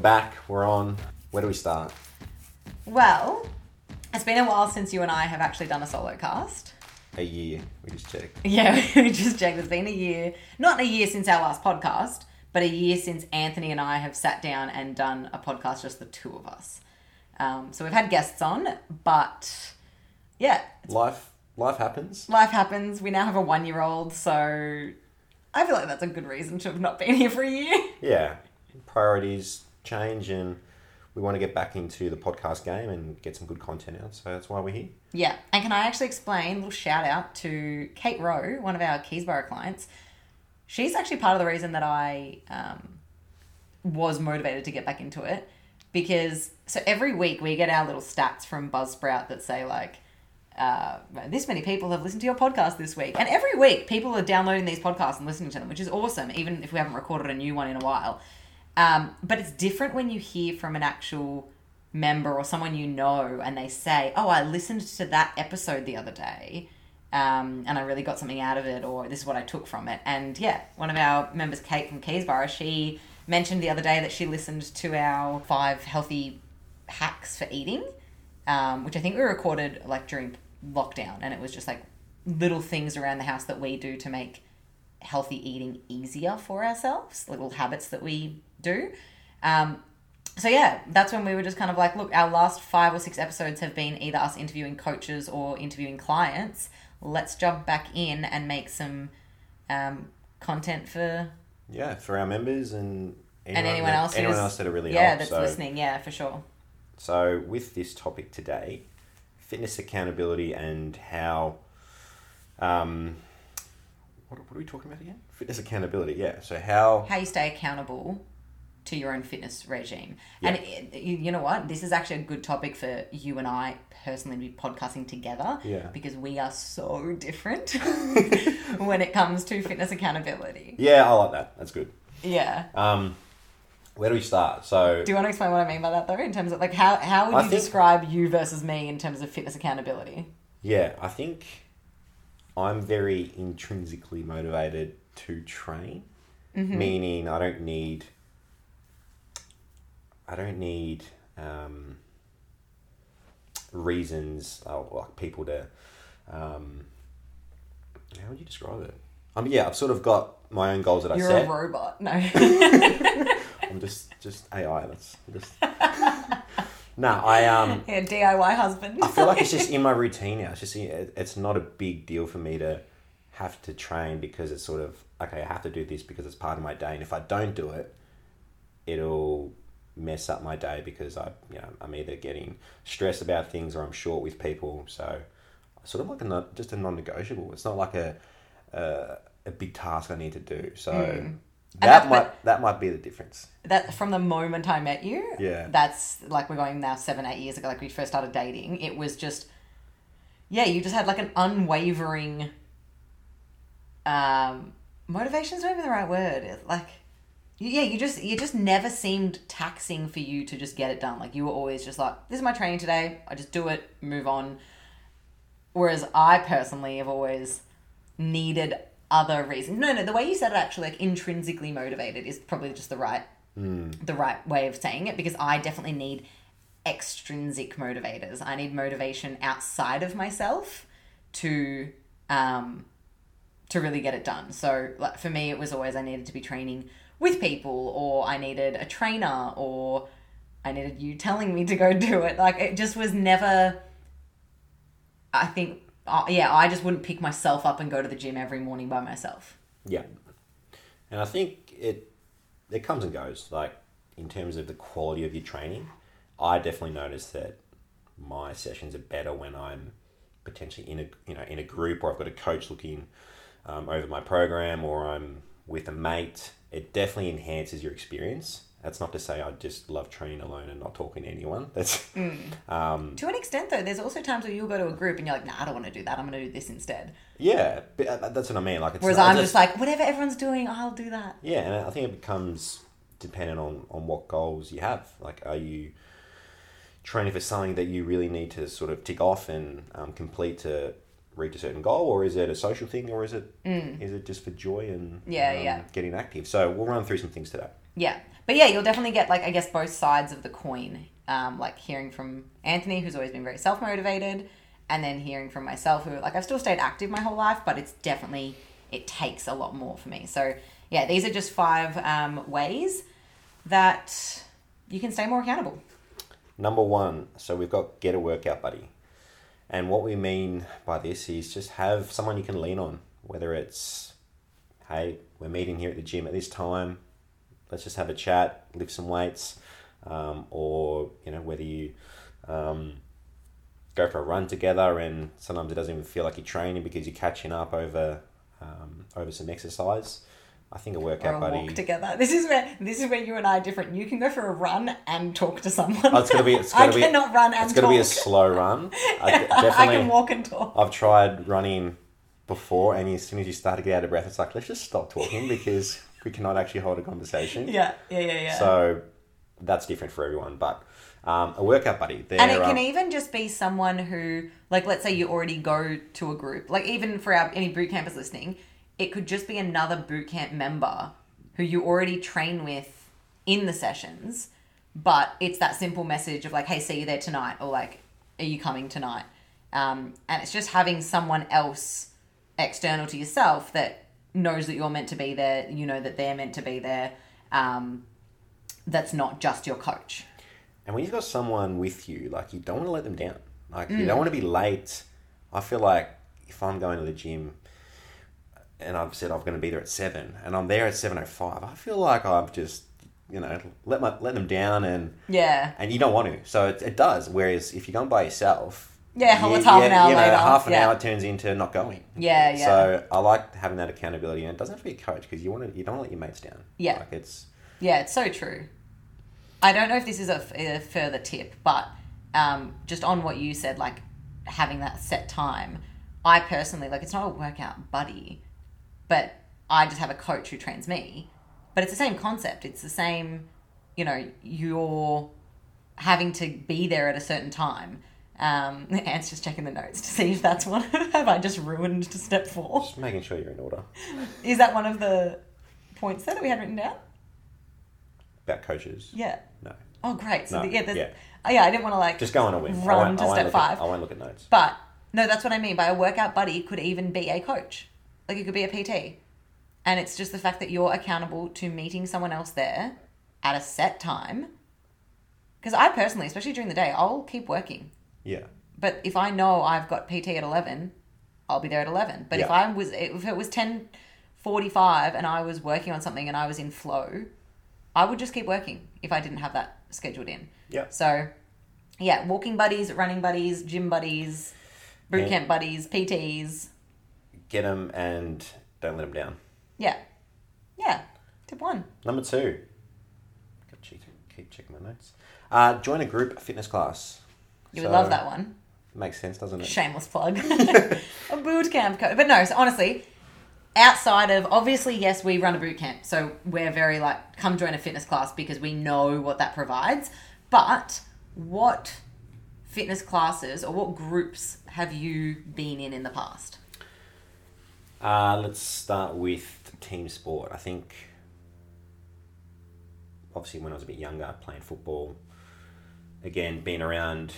We're back. We're on. Where do we start? Well, it's been a while since you and I have actually done a solo cast. A year. We just checked. Yeah, we just checked. It's been a year, not a year since our last podcast, but a year since Anthony and I have sat down and done a podcast, just the two of us. Um, so we've had guests on, but yeah, Life. Life happens. life happens. We now have a one year old, so I feel like that's a good reason to have not been here for a year. Yeah. Priorities change, and we want to get back into the podcast game and get some good content out. So that's why we're here. Yeah, and can I actually explain? A little shout out to Kate Rowe, one of our Keysborough clients. She's actually part of the reason that I um, was motivated to get back into it because so every week we get our little stats from Buzzsprout that say like. Uh, this many people have listened to your podcast this week, and every week people are downloading these podcasts and listening to them, which is awesome. Even if we haven't recorded a new one in a while, um, but it's different when you hear from an actual member or someone you know and they say, Oh, I listened to that episode the other day um, and I really got something out of it, or this is what I took from it. And yeah, one of our members, Kate from Keysborough, she mentioned the other day that she listened to our five healthy hacks for eating, um, which I think we recorded like during lockdown, and it was just like little things around the house that we do to make healthy eating easier for ourselves, little habits that we do. Um, so yeah, that's when we were just kind of like, look, our last five or six episodes have been either us interviewing coaches or interviewing clients. Let's jump back in and make some um, content for Yeah, for our members and anyone, and anyone else. anyone else that are really yeah, that's so, listening. Yeah, for sure. So, with this topic today, fitness accountability and how, um, what, what are we talking about again? Fitness accountability, yeah. So, how, How you stay accountable to your own fitness regime. And it, you you know what? This is actually a good topic for you and I personally to be podcasting together. Yeah. Because we are so different when it comes to fitness accountability. yeah, I like that. That's good. Yeah. Um, where do we start? So, Do you want to explain what I mean by that though? In terms of like how how would I you think- describe you versus me in terms of fitness accountability? yeah, I think I'm very intrinsically motivated to train, Mm-hmm. meaning I don't need, I don't need um, reasons uh, like people to, um, how would you describe it? Um, yeah, I've sort of got my own goals that I set. You're a robot. No. I'm just just AI. That's just. no, I um. yeah, DIY husband. I feel like it's just in my routine now. It's just it- it's not a big deal for me to have to train because it's sort of okay. I have to do this because it's part of my day, and if I don't do it, it'll mess up my day because I you know I'm either getting stressed about things or I'm short with people. So sort of like a non- just a non-negotiable. It's not like a a, a big task I need to do. So Mm. that that's- might that might be the difference. that from the moment I met you, Yeah. that's like we're going now seven, eight years ago, like we first started dating. It was just, yeah, you just had like an unwavering, um, motivation's not even the right word. It's Like, yeah, you just you just never seemed taxing for you to just get it done. Like you were always just like, this is my training today. I just do it, move on. Whereas I personally have always needed other reasons. No, no, the way you said it actually like intrinsically motivated is probably just the right the right way of saying it because I definitely need extrinsic motivators. I need motivation outside of myself to um to really get it done. So like for me it was always I needed to be training with people or I needed a trainer or I needed you telling me to go do it. Like it just was never I think uh, yeah, I just wouldn't pick myself up and go to the gym every morning by myself. Yeah. And I think it it comes and goes. Like in terms of the quality of your training, I definitely notice that my sessions are better when I'm potentially in a you know in a group or I've got a coach looking um, over my program or I'm with a mate. It definitely enhances your experience. That's not to say I just love training alone and not talking to anyone. That's um, To an extent, though, there's also times where you'll go to a group and you're like, nah, I don't want to do that. I'm going to do this instead. yeah, but uh, that's what I mean. Like it's Whereas not- I'm just like, whatever everyone's doing, I'll do that. Yeah, and I think it becomes dependent on, on what goals you have. Like, are you training for something that you really need to sort of tick off and um, complete to reach a certain goal, or is it a social thing, or is it is it just for joy and Mm. Yeah, um, yeah. getting active? So we'll run through some things today. Yeah, but yeah, you'll definitely get like I guess both sides of the coin. Um, like hearing from Anthony, who's always been very self motivated, and then hearing from myself, who like I've still stayed active my whole life, but it's definitely it takes a lot more for me. So yeah, these are just five um, ways that you can stay more accountable. Number one, so we've got get a workout buddy. And what we mean by this is just have someone you can lean on, whether it's, hey, we're meeting here at the gym at this time, let's just have a chat, lift some weights, um, or, you know, whether you um, go for a run together and sometimes it doesn't even feel like you're training because you're catching up over, um, over some exercise. I think a workout or a buddy. walk together. This is where this is where you and I are different. You can go for a run and talk to someone. Oh, it's gonna be. It's I gonna be. cannot run and It's gonna be a slow run. I, definitely. can walk and talk. I've tried running before, and as soon as you start to get out of breath, it's like let's just stop talking because we cannot actually hold a conversation. Yeah, yeah, yeah, yeah. So that's different for everyone. But um, a workout buddy, they're, and it can um, even just be someone who, like, let's say you already go to a group. Like, even for our any boot campers listening, it could just be another boot camp member who you already train with in the sessions. But it's that simple message of like, "Hey, see you there tonight," or like, "Are you coming tonight?" Um, and it's just having someone else external to yourself that knows that you're meant to be there. You know that they're meant to be there. Um, that's not just your coach. And when you've got someone with you, like you don't want to let them down. Like you Mm. don't want to be late. I feel like if I'm going to the gym and I've said I'm going to be there at seven, and I'm there at seven o five, I feel like I've just you know let my let them down, and Yeah. and you don't want to. So it, it does. Whereas if you're going by yourself, Yeah, you- it's half an hour you know, later. half an Yeah. hour turns into not going. Yeah, yeah. So I like having that accountability, and it doesn't have to be a coach because you want to you don't want to let your mates down. Yeah. like it's Yeah, it's so true. I don't know if this is a further tip, but um, just on what you said, like having that set time, I personally, like, it's not a workout buddy, but I just have a coach who trains me. But it's the same concept. It's the same, you know, you're having to be there at a certain time. Um, just checking the notes to see if that's one. have I just ruined to step four? just making sure you're in order Is that one of the points there that we had written down? about coaches. Yeah. No, Oh, great. So No, the, yeah, there's, yeah. Oh, yeah, I didn't want to like just go on a whim. Run to step look at- five. I won't look at notes. But no, that's what I mean by a workout buddy could even be a coach. Like it could be a PT. And it's just the fact that you're accountable to meeting someone else there at a set time. Because I personally, especially during the day, I'll keep working. Yeah, But if I know I've got PT at 11, I'll be there at 11. But if I was if it was 10:45 and I was working on something and I was in flow, I would just keep working if I didn't have that scheduled in. yeah. So, yeah, walking buddies, running buddies, gym buddies, boot Yeah. camp buddies, PTs. Get them and don't let them down. Yeah. Yeah. Tip one. Number two. Got to keep checking my notes. Uh, join a group fitness class. You would love that one. Makes sense, doesn't it? Shameless plug. a boot camp coach. But no, so honestly, outside of obviously, yes, we run a boot camp. So we're very like, come join a fitness class because we know what that provides. But what fitness classes or what groups have you been in in the past? Uh, let's start with team sport. I think, obviously, when I was a bit younger, playing football, again, being around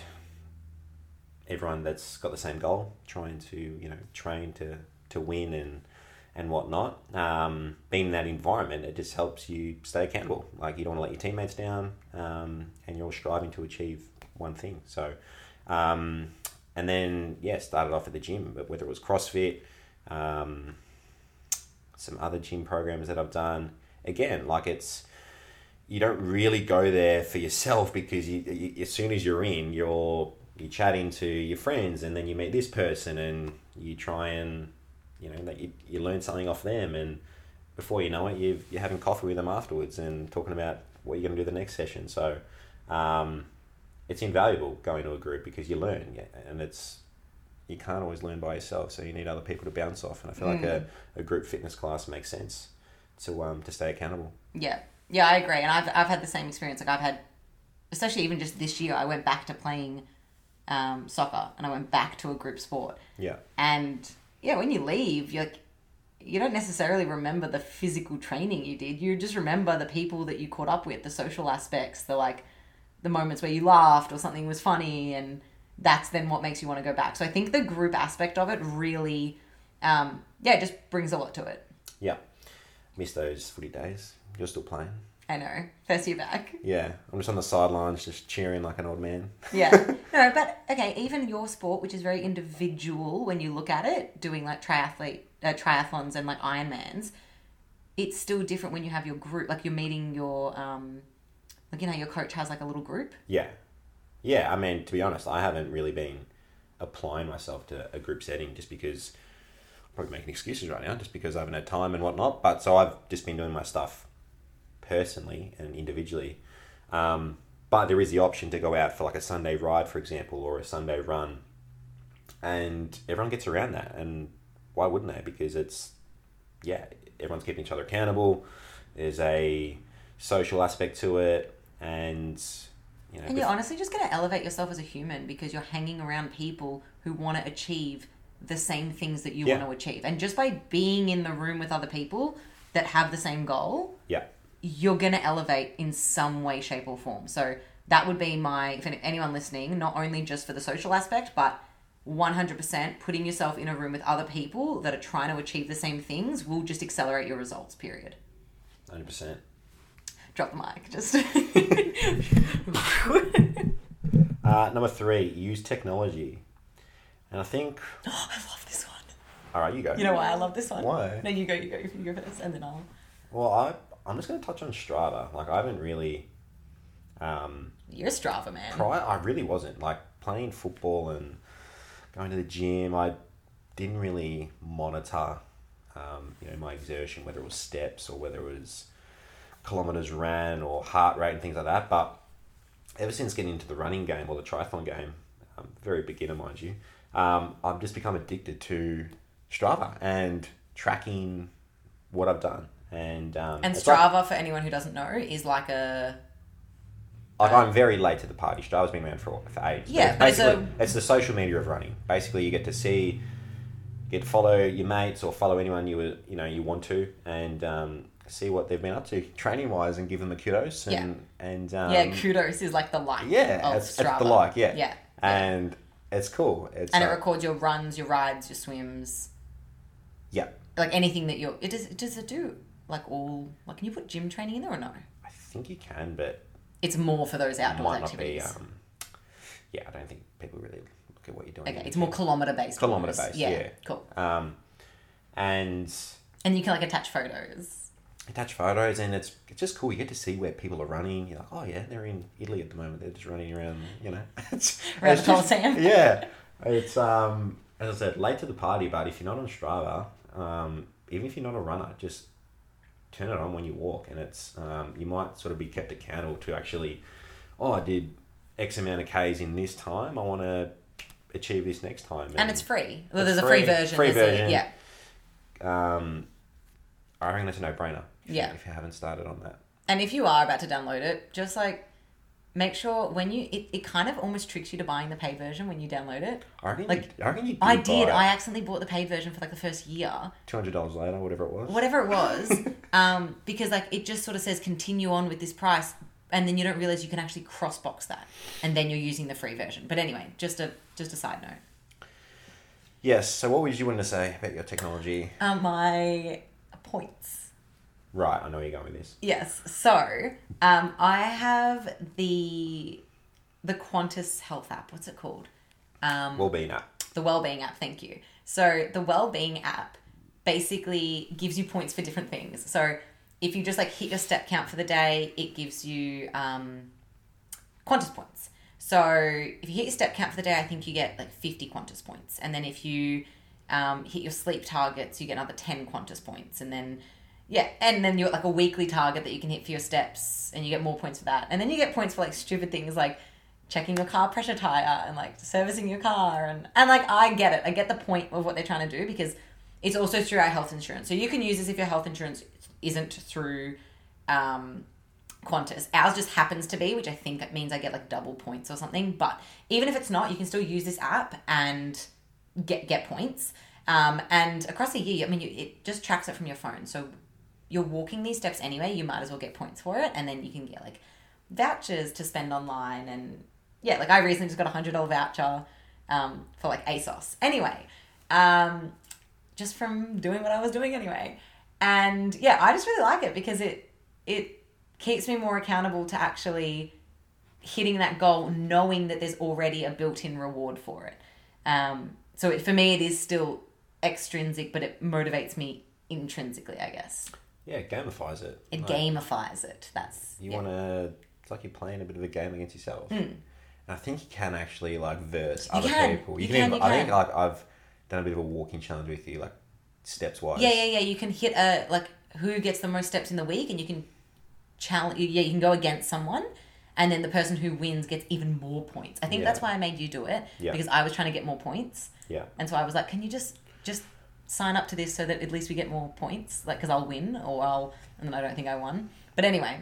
everyone that's got the same goal, trying to you know train to to win and and whatnot. Um, being in that environment, it just helps you stay accountable. Like you don't want to let your teammates down, um, and you're all striving to achieve one thing. So, um, and then yeah, started off at the gym, but whether it was CrossFit, um, some other gym programs that I've done. Again, like it's you don't really go there for yourself because you, you as soon as you're in, you're you're chatting to your friends, and then you meet this person, and you try and you know that you, you learn something off them, and before you know it, you've, you're having coffee with them afterwards and talking about what you're going to do the next session. So um, it's invaluable going to a group because you learn, and it's you can't always learn by yourself, so you need other people to bounce off. And I feel like a, a group fitness class makes sense to um to stay accountable. Yeah, yeah, I agree, and I've I've had the same experience. Like I've had, especially even just this year, I went back to playing um, soccer, and I went back to a group sport, Yeah, and yeah, when you leave, you're like, you don't necessarily remember the physical training you did. You just remember the people that you caught up with, the social aspects, the like the moments where you laughed or something was funny and that's then what makes you want to go back. So I think the group aspect of it really um, yeah, just brings a lot to it. Yeah. Miss those footy days. You're still playing. I know. First year back. Yeah. I'm just on the sidelines, just cheering like an old man. Yeah. no, but okay, even your sport, which is very individual when you look at it, doing like triathlete, uh, triathlons and like Ironmans, it's still different when you have your group. Like you're meeting your, um, like you know, your coach has like a little group. Yeah. Yeah. I mean, to be honest, I haven't really been applying myself to a group setting just because I'm probably making excuses right now, just because I haven't had time and whatnot. But so I've just been doing my stuff personally and individually. Um, but there is the option to go out for like a Sunday ride, for example, or a Sunday run, and everyone gets around that. And why wouldn't they? Because it's yeah, everyone's keeping each other accountable. There's a social aspect to it, and you know, And you're honestly just going to elevate yourself as a human because you're hanging around people who want to achieve the same things that you Yeah. want to achieve. And just by being in the room with other people that have the same goal, yeah, you're going to elevate in some way, shape, or form. So that would be my, if anyone listening, not only just for the social aspect, but 100% putting yourself in a room with other people that are trying to achieve the same things will just accelerate your results, period. hundred percent. Drop the mic, just. Uh, number three, use technology, and I think Oh, I love this one. all right, you go. You know why I love this one? Why? No, you go, you go, you go first, and then I'll. Well, I I'm just going to touch on Strava. Like I haven't really. Um, You're a Strava man. prior, I really wasn't like playing football and going to the gym. I didn't really monitor, um, you know, my exertion, whether it was steps or whether it was kilometers ran or heart rate and things like that. But ever since getting into the running game or the triathlon game, um, very beginner, mind you, um, I've just become addicted to Strava and tracking what I've done. And um, and it's like- Strava, for anyone who doesn't know, is like a Like I'm very late to the party. Strava's been around for for ages. Yeah, but but it's it's basically it's the social media of running. Basically, you get to see, get to follow your mates or follow anyone you you know you want to, and um, see what they've been up to training wise, and give them the kudos. And and um, yeah. Kudos is like the like. yeah, it's, it's the like, yeah, Yeah. and it's cool. It's and it uh, records your runs, your rides, your swims, yeah. like anything that you're. It does. Does it do like all? Like, can you put gym training in there or no? I think you can, but It's more for those outdoor not be. activities. Um, yeah, I don't think people really look at what you're doing. okay, it's more kilometer based. Kilometre based, Yeah, yeah. cool. Um, and And you can like attach photos. Attach photos and it's it's just cool. You get to see where people are running. You're like, oh yeah, they're in Italy at the moment. They're just running around, you know, it's, Around it's the yeah, it's um as I said, late to the party. But if you're not on Strava, um, even if you're not a runner, just turn it on when you walk, and it's um, you might sort of be kept accountable to actually, oh, I did X amount of k's in this time. I want to achieve this next time, And it's free. Well, It's there's a free free. version. Free version. yeah. um, I reckon that's a no brainer. Yeah. if you haven't started on that. And if you are about to download it, just like make sure when you it, it kind of almost tricks you to buying the paid version when you download it. I reckon, Like, you, I reckon you I did. I accidentally bought the paid version for like the first year, two hundred dollars later, whatever it was. whatever it was, um, because like it just sort of says continue on with this price, and then you don't realize you can actually cross box that, and then you're using the free version. But anyway, just a just a side note. Yes. So, what was you want to say about your technology? Um, my points. Right, I know where you're going with this. Yes. So, um, I have the the Qantas Health app. What's it called? Um, Wellbeing app. the Wellbeing app. Thank you. So, the Wellbeing app basically gives you points for different things. So, if you just like hit your step count for the day, it gives you um, Qantas points. So, if you hit your step count for the day, I think you get like 50 Qantas points. And then if you um, hit your sleep targets, you get another 10 Qantas points. And then yeah, and then you got like a weekly target that you can hit for your steps, and you get more points for that. And then you get points for like stupid things like checking your car pressure tire and like servicing your car, and and like I get it, I get the point of what they're trying to do because it's also through our health insurance. So you can use this if your health insurance isn't through um, Qantas. Ours just happens to be, which I think it means I get like double points or something. But even if it's not, you can still use this app and get get points. Um, and across the year, I mean, you, it just tracks it from your phone. So you're walking these steps anyway, you might as well get points for it. And then you can get like vouchers to spend online. And yeah, like I recently just got a $100 voucher um, for like ASOS. Anyway, um, just from doing what I was doing anyway. And yeah, I just really like it because it it keeps me more accountable to actually hitting that goal, knowing that there's already a built-in reward for it. Um, so it, for me, it is still extrinsic, but it motivates me intrinsically, I guess. Yeah, it gamifies it. It Like, gamifies it. That's You yeah. want to. It's like you're playing a bit of a game against yourself. Hmm. And I think you can actually like verse You other can. people. You can, can, even. you I think like I've done a bit of a walking challenge with you, like steps wise. Yeah, yeah, yeah. You can hit a like who gets the most steps in the week, and you can challenge. Yeah, you can go against someone, and then the person who wins gets even more points. I think Yeah. that's why I made you do it Yeah. because I was trying to get more points, Yeah. and so I was like, "Can you just just sign up to this so that at least we get more points? Like, because I'll win, or I'll and then I don't think I won. But anyway,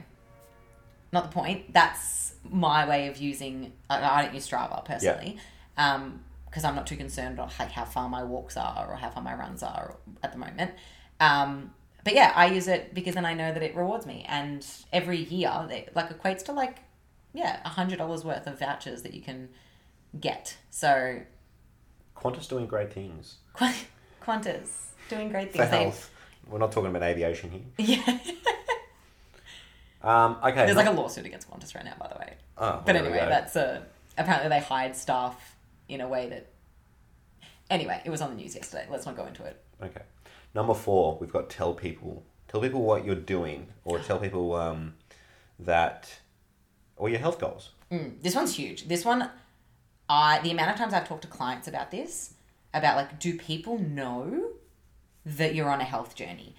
not the point. That's my way of using. I, I don't use Strava personally. Um, because I'm not too concerned on like how far my walks are or how far my runs are at the moment. Um, but yeah, I use it because then I know that it rewards me, and every year it like equates to like yeah a hundred dollars worth of vouchers that you can get. So Qantas doing great things Qantas doing great things. They- health. We're not talking about aviation here. yeah, Um, okay. there's like a lawsuit against Qantas right now, by the way. Oh, well, But anyway, that's a apparently they hide staff in a way that. Anyway, it was on the news yesterday. Let's not go into it. Okay. Number four, we've got tell people. Tell people what you're doing, or tell people um, that, or your health goals. Mm, this one's huge. This one, I the amount of times I've talked to clients about this, about like, do people know that you're on a health journey,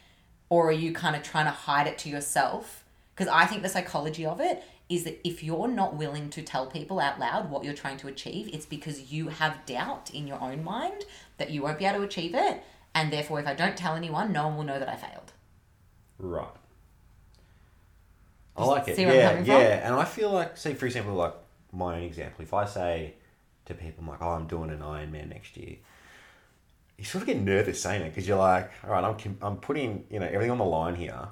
or are you kind of trying to hide it to yourself? Because I think the psychology of it is that if you're not willing to tell people out loud what you're trying to achieve, it's because you have doubt in your own mind that you won't be able to achieve it, and therefore, if I don't tell anyone, no one will know that I failed. Right. I like it. I'm Yeah, from? yeah. And I feel like, say, for example, like my own example, if I say to people, I'm like, oh, I'm doing an Ironman next year, you sort of get nervous saying it because you're like, all right, I'm, I'm putting, you know, everything on the line here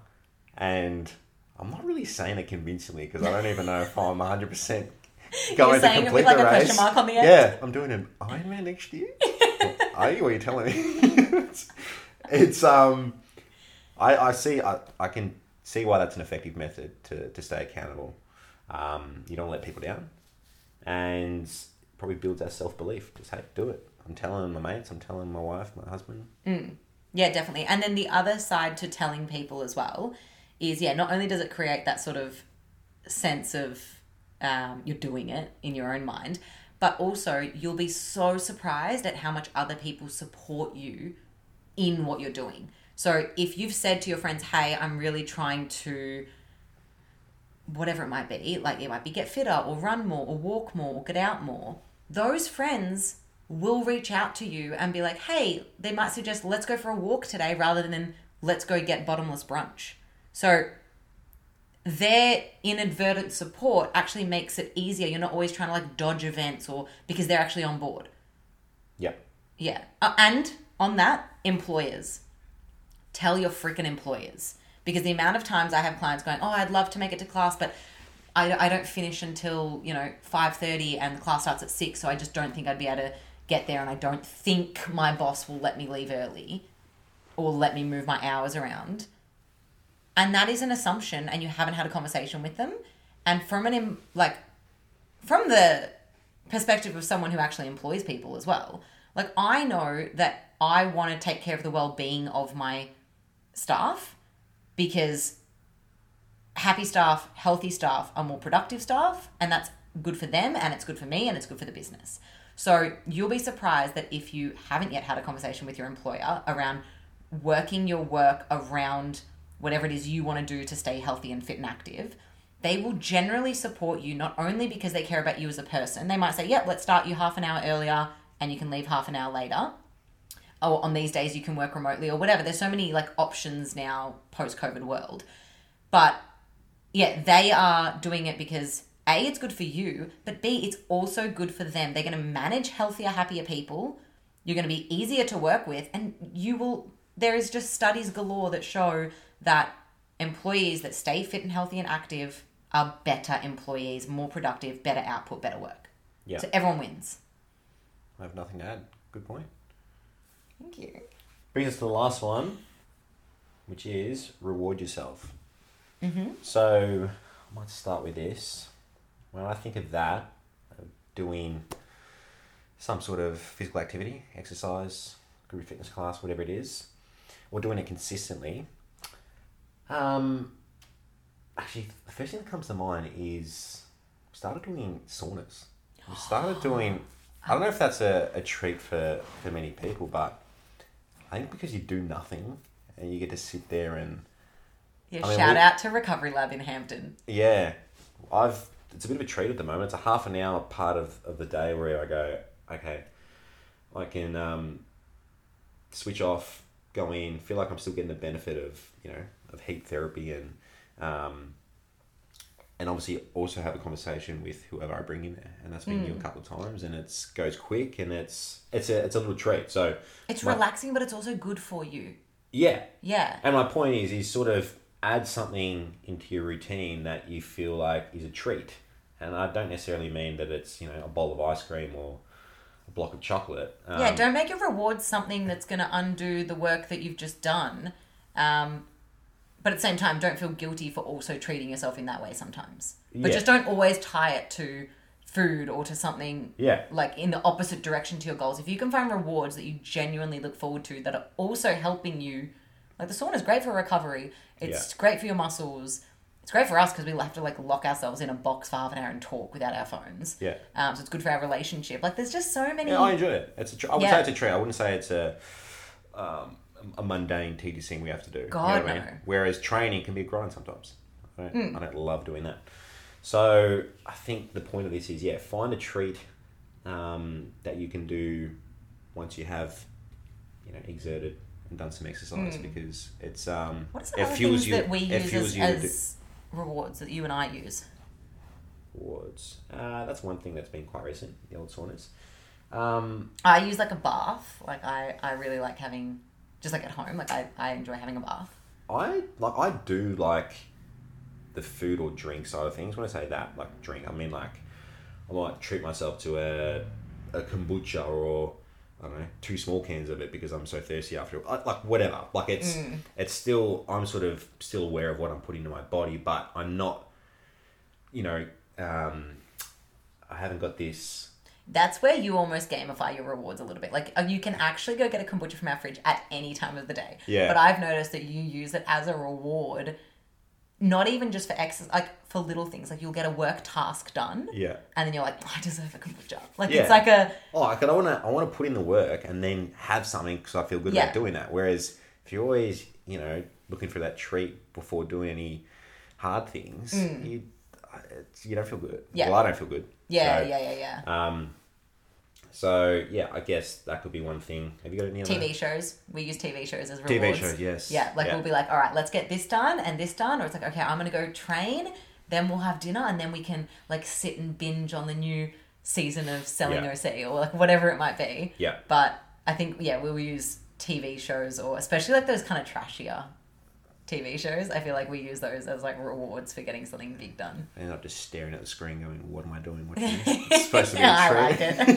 and I'm not really saying it convincingly because I don't even know if I'm 100% going to complete like, the a race. mark on the end? Yeah, I'm doing an Ironman next year. are you? What are you telling me? it's, it's um, I, I see. I, I can see why that's an effective method to, to stay accountable. Um, you don't let people down, and probably builds our self belief. Just hey, do it. I'm telling my mates. I'm telling my wife, my husband. Yeah, definitely. And then the other side to telling people as well is yeah, not only does it create that sort of sense of um, you're doing it in your own mind, but also you'll be so surprised at how much other people support you in what you're doing. So if you've said to your friends, hey, I'm really trying to whatever it might be, like it might be get fitter or run more or walk more or get out more, those friends will reach out to you and be like, hey, they might suggest, let's go for a walk today rather than let's go get bottomless brunch. So their inadvertent support actually makes it easier. You're not always trying to like dodge events or because they're actually on board. Yep. Yeah. Uh, and on that, employers. Tell your freaking employers. Because the amount of times I have clients going, oh, I'd love to make it to class, but I, I don't finish until, you know, 5.30 and the class starts at 6, so I just don't think I'd be able to get there and I don't think my boss will let me leave early or let me move my hours around. And that is an assumption and you haven't had a conversation with them. And from an, like, from the perspective of someone who actually employs people as well. Like I know that I want to take care of the well-being of my staff because happy staff, healthy staff are more productive staff and that's good for them and it's good for me and it's good for the business. So you'll be surprised that if you haven't yet had a conversation with your employer around working your work around whatever it is you want to do to stay healthy and fit and active, they will generally support you not only because they care about you as a person. They might say, "Yep, let's start you half an hour earlier and you can leave half an hour later." Or on these days you can work remotely or whatever. There's so many like options now post COVID world. But yeah, they are doing it because A, it's good for you, but B, it's also good for them. They're going to manage healthier, happier people. You're going to be easier to work with, and you will. There is just studies galore that show that employees that stay fit and healthy and active are better employees, more productive, better output, better work. Yeah. So everyone wins. I have nothing to add. Good point. Thank you. Brings us to the last one, which is reward yourself. Mm-hmm. So I might start with this. When I think of that, doing some sort of physical activity, exercise, group fitness class, whatever it is, or doing it consistently. Um, actually, the first thing that comes to mind is started doing saunas. We started doing. I don't know if that's a, a treat for, for many people, but I think because you do nothing and you get to sit there and Yeah, I mean, shout we- out to Recovery Lab in Hampton. yeah, I've it's a bit of a treat at the moment. It's a half an hour part of, of the day where I go, okay, I can um, switch off, go in, feel like I'm still getting the benefit of you know of heat therapy and um, and obviously also have a conversation with whoever I bring in there, and that's been you a couple of times, and it's goes quick and it's it's a it's a little treat. So It's my- relaxing, but it's also good for you. yeah, Yeah. and my point is, is sort of add something into your routine that you feel like is a treat. And I don't necessarily mean that it's, you know, a bowl of ice cream or a block of chocolate. Um, yeah, don't make your rewards something that's going to undo the work that you've just done. Um, but at the same time, don't feel guilty for also treating yourself in that way sometimes. But Yeah. just don't always tie it to food or to something Yeah. like in the opposite direction to your goals. If you can find rewards that you genuinely look forward to that are also helping you, like the sauna is great for recovery. It's Yeah. great for your muscles. It's great for us because we have to like lock ourselves in a box for half an hour and talk without our phones. Yeah. Um, so it's good for our relationship. Like there's just so many. Yeah, I enjoy it. It's a tr- I would Yeah. say it's a treat. I wouldn't say it's a um, a mundane tedious thing we have to do. You know God, what I mean? no. Whereas training can be a grind sometimes. I don't, Hmm. I don't love doing that. So I think the point of this is yeah, find a treat um, that you can do once you have you know exerted and done some exercise because it's um. What some it fuels you that we it use fuels as, you as rewards that you and I use? rewards Uh, that's one thing that's been quite recent. The old saunas. Um, I use like a bath. Like I, I really like having just like at home. Like I, I enjoy having a bath. I like I do like the food or drink side of things. When I say that, like drink, I mean like I might treat myself to a a kombucha or I don't know two small cans of it because I'm so thirsty after like whatever. Like it's it's still I'm sort of still aware of what I'm putting into my body, but I'm not. You know, um, I haven't got this. That's where you almost gamify your rewards a little bit. Like uh, you can actually go get a kombucha from our fridge at any time of the day. Yeah. But I've noticed that you use it as a reward, not even just for exercise, like for little things. Like you'll get a work task done, Yeah. and then you're like, I deserve a kombucha. Like Yeah. it's like a Oh, I could. I want to. I want to put in the work and then have something because I feel good Yeah. about doing that. Whereas if you're always, you know, looking for that treat before doing any hard things, you you don't feel good. Mm. Yeah. Well, I don't feel good. yeah, So, yeah, yeah, yeah. Um. So yeah, I guess that could be one thing. Have you got any other TV shows. We use TV shows as rewards. TV shows? Yes. Yeah, like we'll be like, all right, let's get this done and this done, or it's like, okay, I'm gonna go train, then we'll have dinner, and then we can like sit and binge on the new season of Selling Yeah. OC or like whatever it might be. Yeah. But I think yeah, we'll use TV shows or especially like those kind of trashier TV shows. I feel like we use those as like rewards for getting something big done. And not just staring at the screen, going, "What am I doing? Watching this? It's supposed to be a I treat." like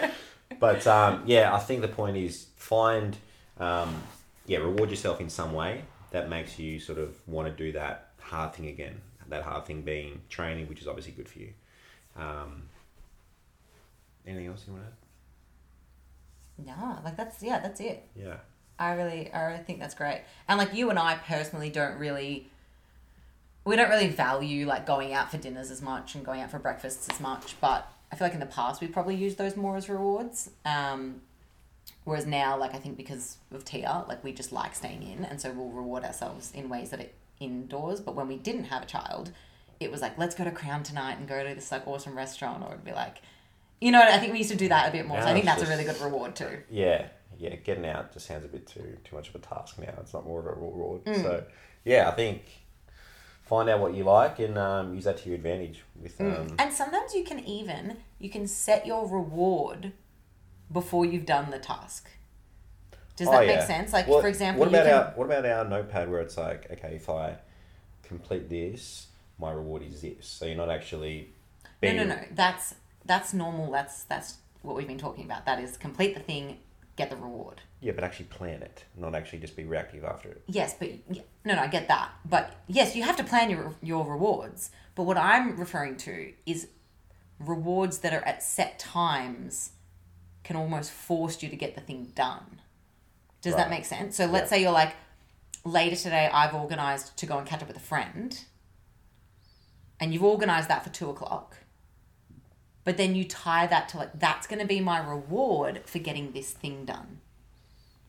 it. But um, yeah, I think the point is find, um, yeah, reward yourself in some way that makes you sort of want to do that hard thing again. That hard thing being training, which is obviously good for you. Um, anything else you want to add? yeah, like that's yeah, that's it. Yeah. I really, I really think that's great. And like you and I personally don't really, we don't really value like going out for dinners as much and going out for breakfasts as much. But I feel like in the past we probably used those more as rewards. Um, whereas now, like I think because of Tia, like we just like staying in, and so we'll reward ourselves in ways that are indoors. But when we didn't have a child, it was like let's go to Crown tonight and go to this like awesome restaurant, or it'd be like. You know, I think we used to do that a bit more. so I think that's a really good reward too. Yeah, yeah. Getting out just sounds a bit too too much of a task now. It's not more of a reward. Mm. So yeah, I think find out what you like and um, use that to your advantage. With um, And sometimes you can even you can set your reward before you've done the task. Does Oh, that make sense? Like, Well, for example, what about can, our what about our notepad where it's like, okay, if I complete this, my reward is this. So you're not actually. no, no, no. That's that's normal. That's that's what we've been talking about. That is complete the thing, get the reward. Yeah, but actually plan it, not actually just be reactive after it. Yes, but yeah, no, no, I get that. But yes, you have to plan your your rewards. But what I'm referring to is rewards that are at set times can almost force you to get the thing done. Does that make sense? So let's Yeah. say you're like, later today, I've organized to go and catch up with a friend, and you've organized that for two o'clock. But then you tie that to like, that's going to be my reward for getting this thing done.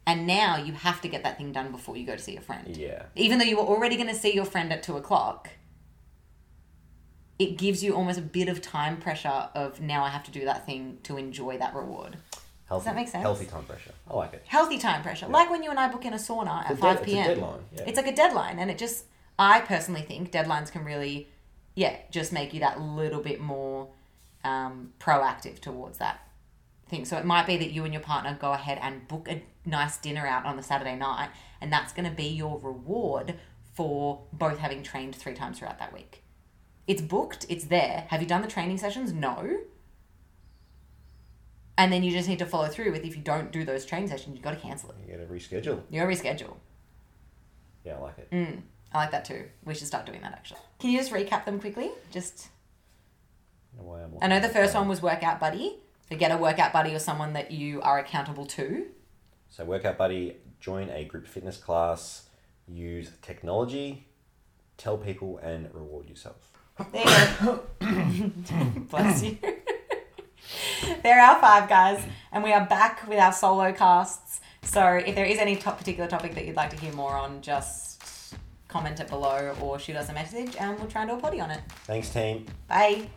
And now you have to get that thing done before you go to see your friend. Yeah. Even though you were already going to see your friend at two o'clock, it gives you almost a bit of time pressure of now I have to do that thing to enjoy that reward. Healthy, that make sense? Healthy time pressure. I like it. Healthy time pressure. Like when you and I book in a sauna at It's a 5 dead- p.m. It's a deadline. Yeah. It's like a deadline, and it just, I personally think deadlines can really, yeah, just make you that little bit more um, proactive towards that thing. So it might be that you and your partner go ahead and book a nice dinner out on the Saturday night, and that's going to be your reward for both having trained three times throughout that week. It's booked, it's there. Have you done the training sessions? No. And then you just need to follow through with if you don't do those training sessions, you've got to cancel it. you got to reschedule. You got to reschedule. Yeah, I like it. Mm, I like that too. We should start doing that actually. Can you just recap them quickly? Just I know why I'm I know the first one was workout buddy. So get a workout buddy or someone that you are accountable to. So, Workout Buddy, join a group fitness class, use technology, tell people, and reward yourself. There you go. Bless you. there are our five guys, and we are back with our solo casts. So if there is any top particular topic that you'd like to hear more on, just comment it below or shoot us a message, and we'll try and do a potty on it. Thanks, team. Bye.